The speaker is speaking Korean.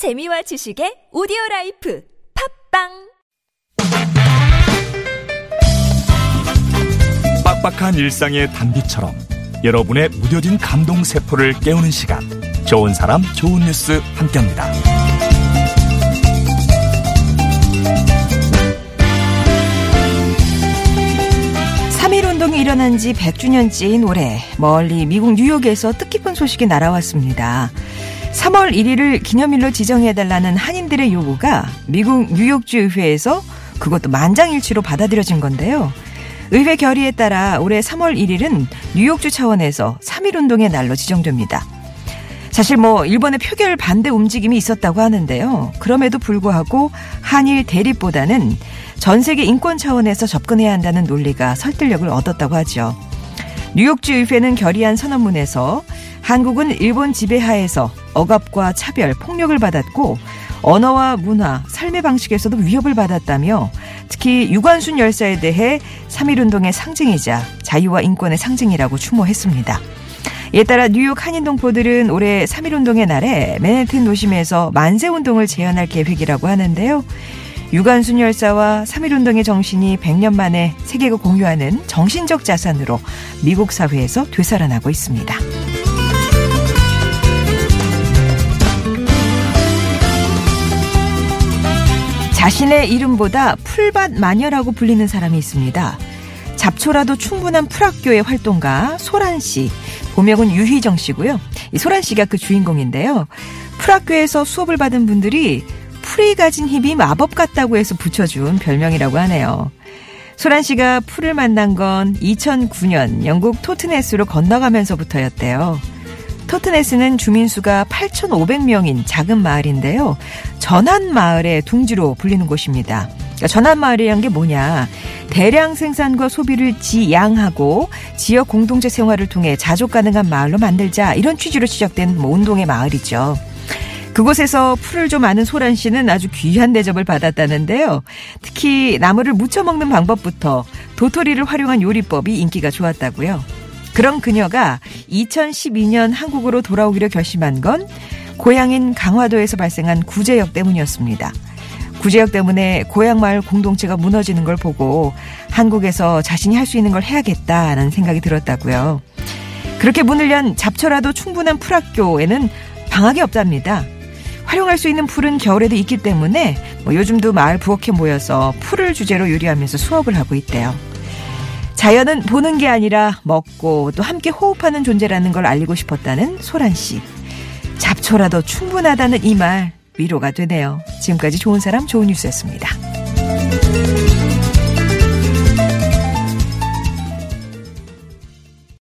재미와 지식의 오디오 라이프 팟빵 빡빡한 일상의 단비처럼 여러분의 무뎌진 감동 세포를 깨우는 시간 좋은 사람 좋은 뉴스 함께합니다. 3.1 운동이 일어난 지 100주년째인 올해 멀리 미국 뉴욕에서 뜻깊은 소식이 날아왔습니다. 3월 1일을 기념일로 지정해달라는 한인들의 요구가 미국 뉴욕주 의회에서 그것도 만장일치로 받아들여진 건데요. 의회 결의에 따라 올해 3월 1일은 뉴욕주 차원에서 3.1 운동의 날로 지정됩니다. 사실 뭐 일본의 표결 반대 움직임이 있었다고 하는데요. 그럼에도 불구하고 한일 대립보다는 전 세계 인권 차원에서 접근해야 한다는 논리가 설득력을 얻었다고 하죠. 뉴욕주 의회는 결의한 선언문에서 한국은 일본 지배하에서 억압과 차별, 폭력을 받았고 언어와 문화, 삶의 방식에서도 위협을 받았다며 특히 유관순 열사에 대해 3.1운동의 상징이자 자유와 인권의 상징이라고 추모했습니다. 이에 따라 뉴욕 한인 동포들은 올해 3.1운동의 날에 맨해튼 도심에서 만세운동을 재현할 계획이라고 하는데요. 유관순 열사와 3.1운동의 정신이 100년 만에 세계가 공유하는 정신적 자산으로 미국 사회에서 되살아나고 있습니다. 자신의 이름보다 풀밭 마녀라고 불리는 사람이 있습니다. 잡초라도 충분한 풀학교의 활동가 소란 씨, 본명은 유희정 씨고요. 이 소란 씨가 그 주인공인데요. 풀학교에서 수업을 받은 분들이 풀이 가진 힘이 마법 같다고 해서 붙여준 별명이라고 하네요. 소란 씨가 풀을 만난 건 2009년 영국 토트네스로 건너가면서부터였대요. 토트네스는 주민수가 8,500명인 작은 마을인데요. 전환 마을의 둥지로 불리는 곳입니다. 그러니까 전환 마을이란 게 뭐냐. 대량 생산과 소비를 지양하고 지역 공동체 생활을 통해 자족 가능한 마을로 만들자 이런 취지로 시작된 뭐 운동의 마을이죠. 그곳에서 풀을 좀 아는 소란 씨는 아주 귀한 대접을 받았다는데요. 특히 나무를 무쳐 먹는 방법부터 도토리를 활용한 요리법이 인기가 좋았다고요. 그런 그녀가 2012년 한국으로 돌아오기로 결심한 건 고향인 강화도에서 발생한 구제역 때문이었습니다. 구제역 때문에 고향 마을 공동체가 무너지는 걸 보고 한국에서 자신이 할 수 있는 걸 해야겠다는 생각이 들었다고요. 그렇게 문을 연 잡초라도 충분한 풀학교에는 방학이 없답니다. 활용할 수 있는 풀은 겨울에도 있기 때문에 뭐 요즘도 마을 부엌에 모여서 풀을 주제로 요리하면서 수업을 하고 있대요. 자연은 보는 게 아니라 먹고 또 함께 호흡하는 존재라는 걸 알리고 싶었다는 소란 씨. 잡초라도 충분하다는 이 말 위로가 되네요. 지금까지 좋은 사람 좋은 뉴스였습니다.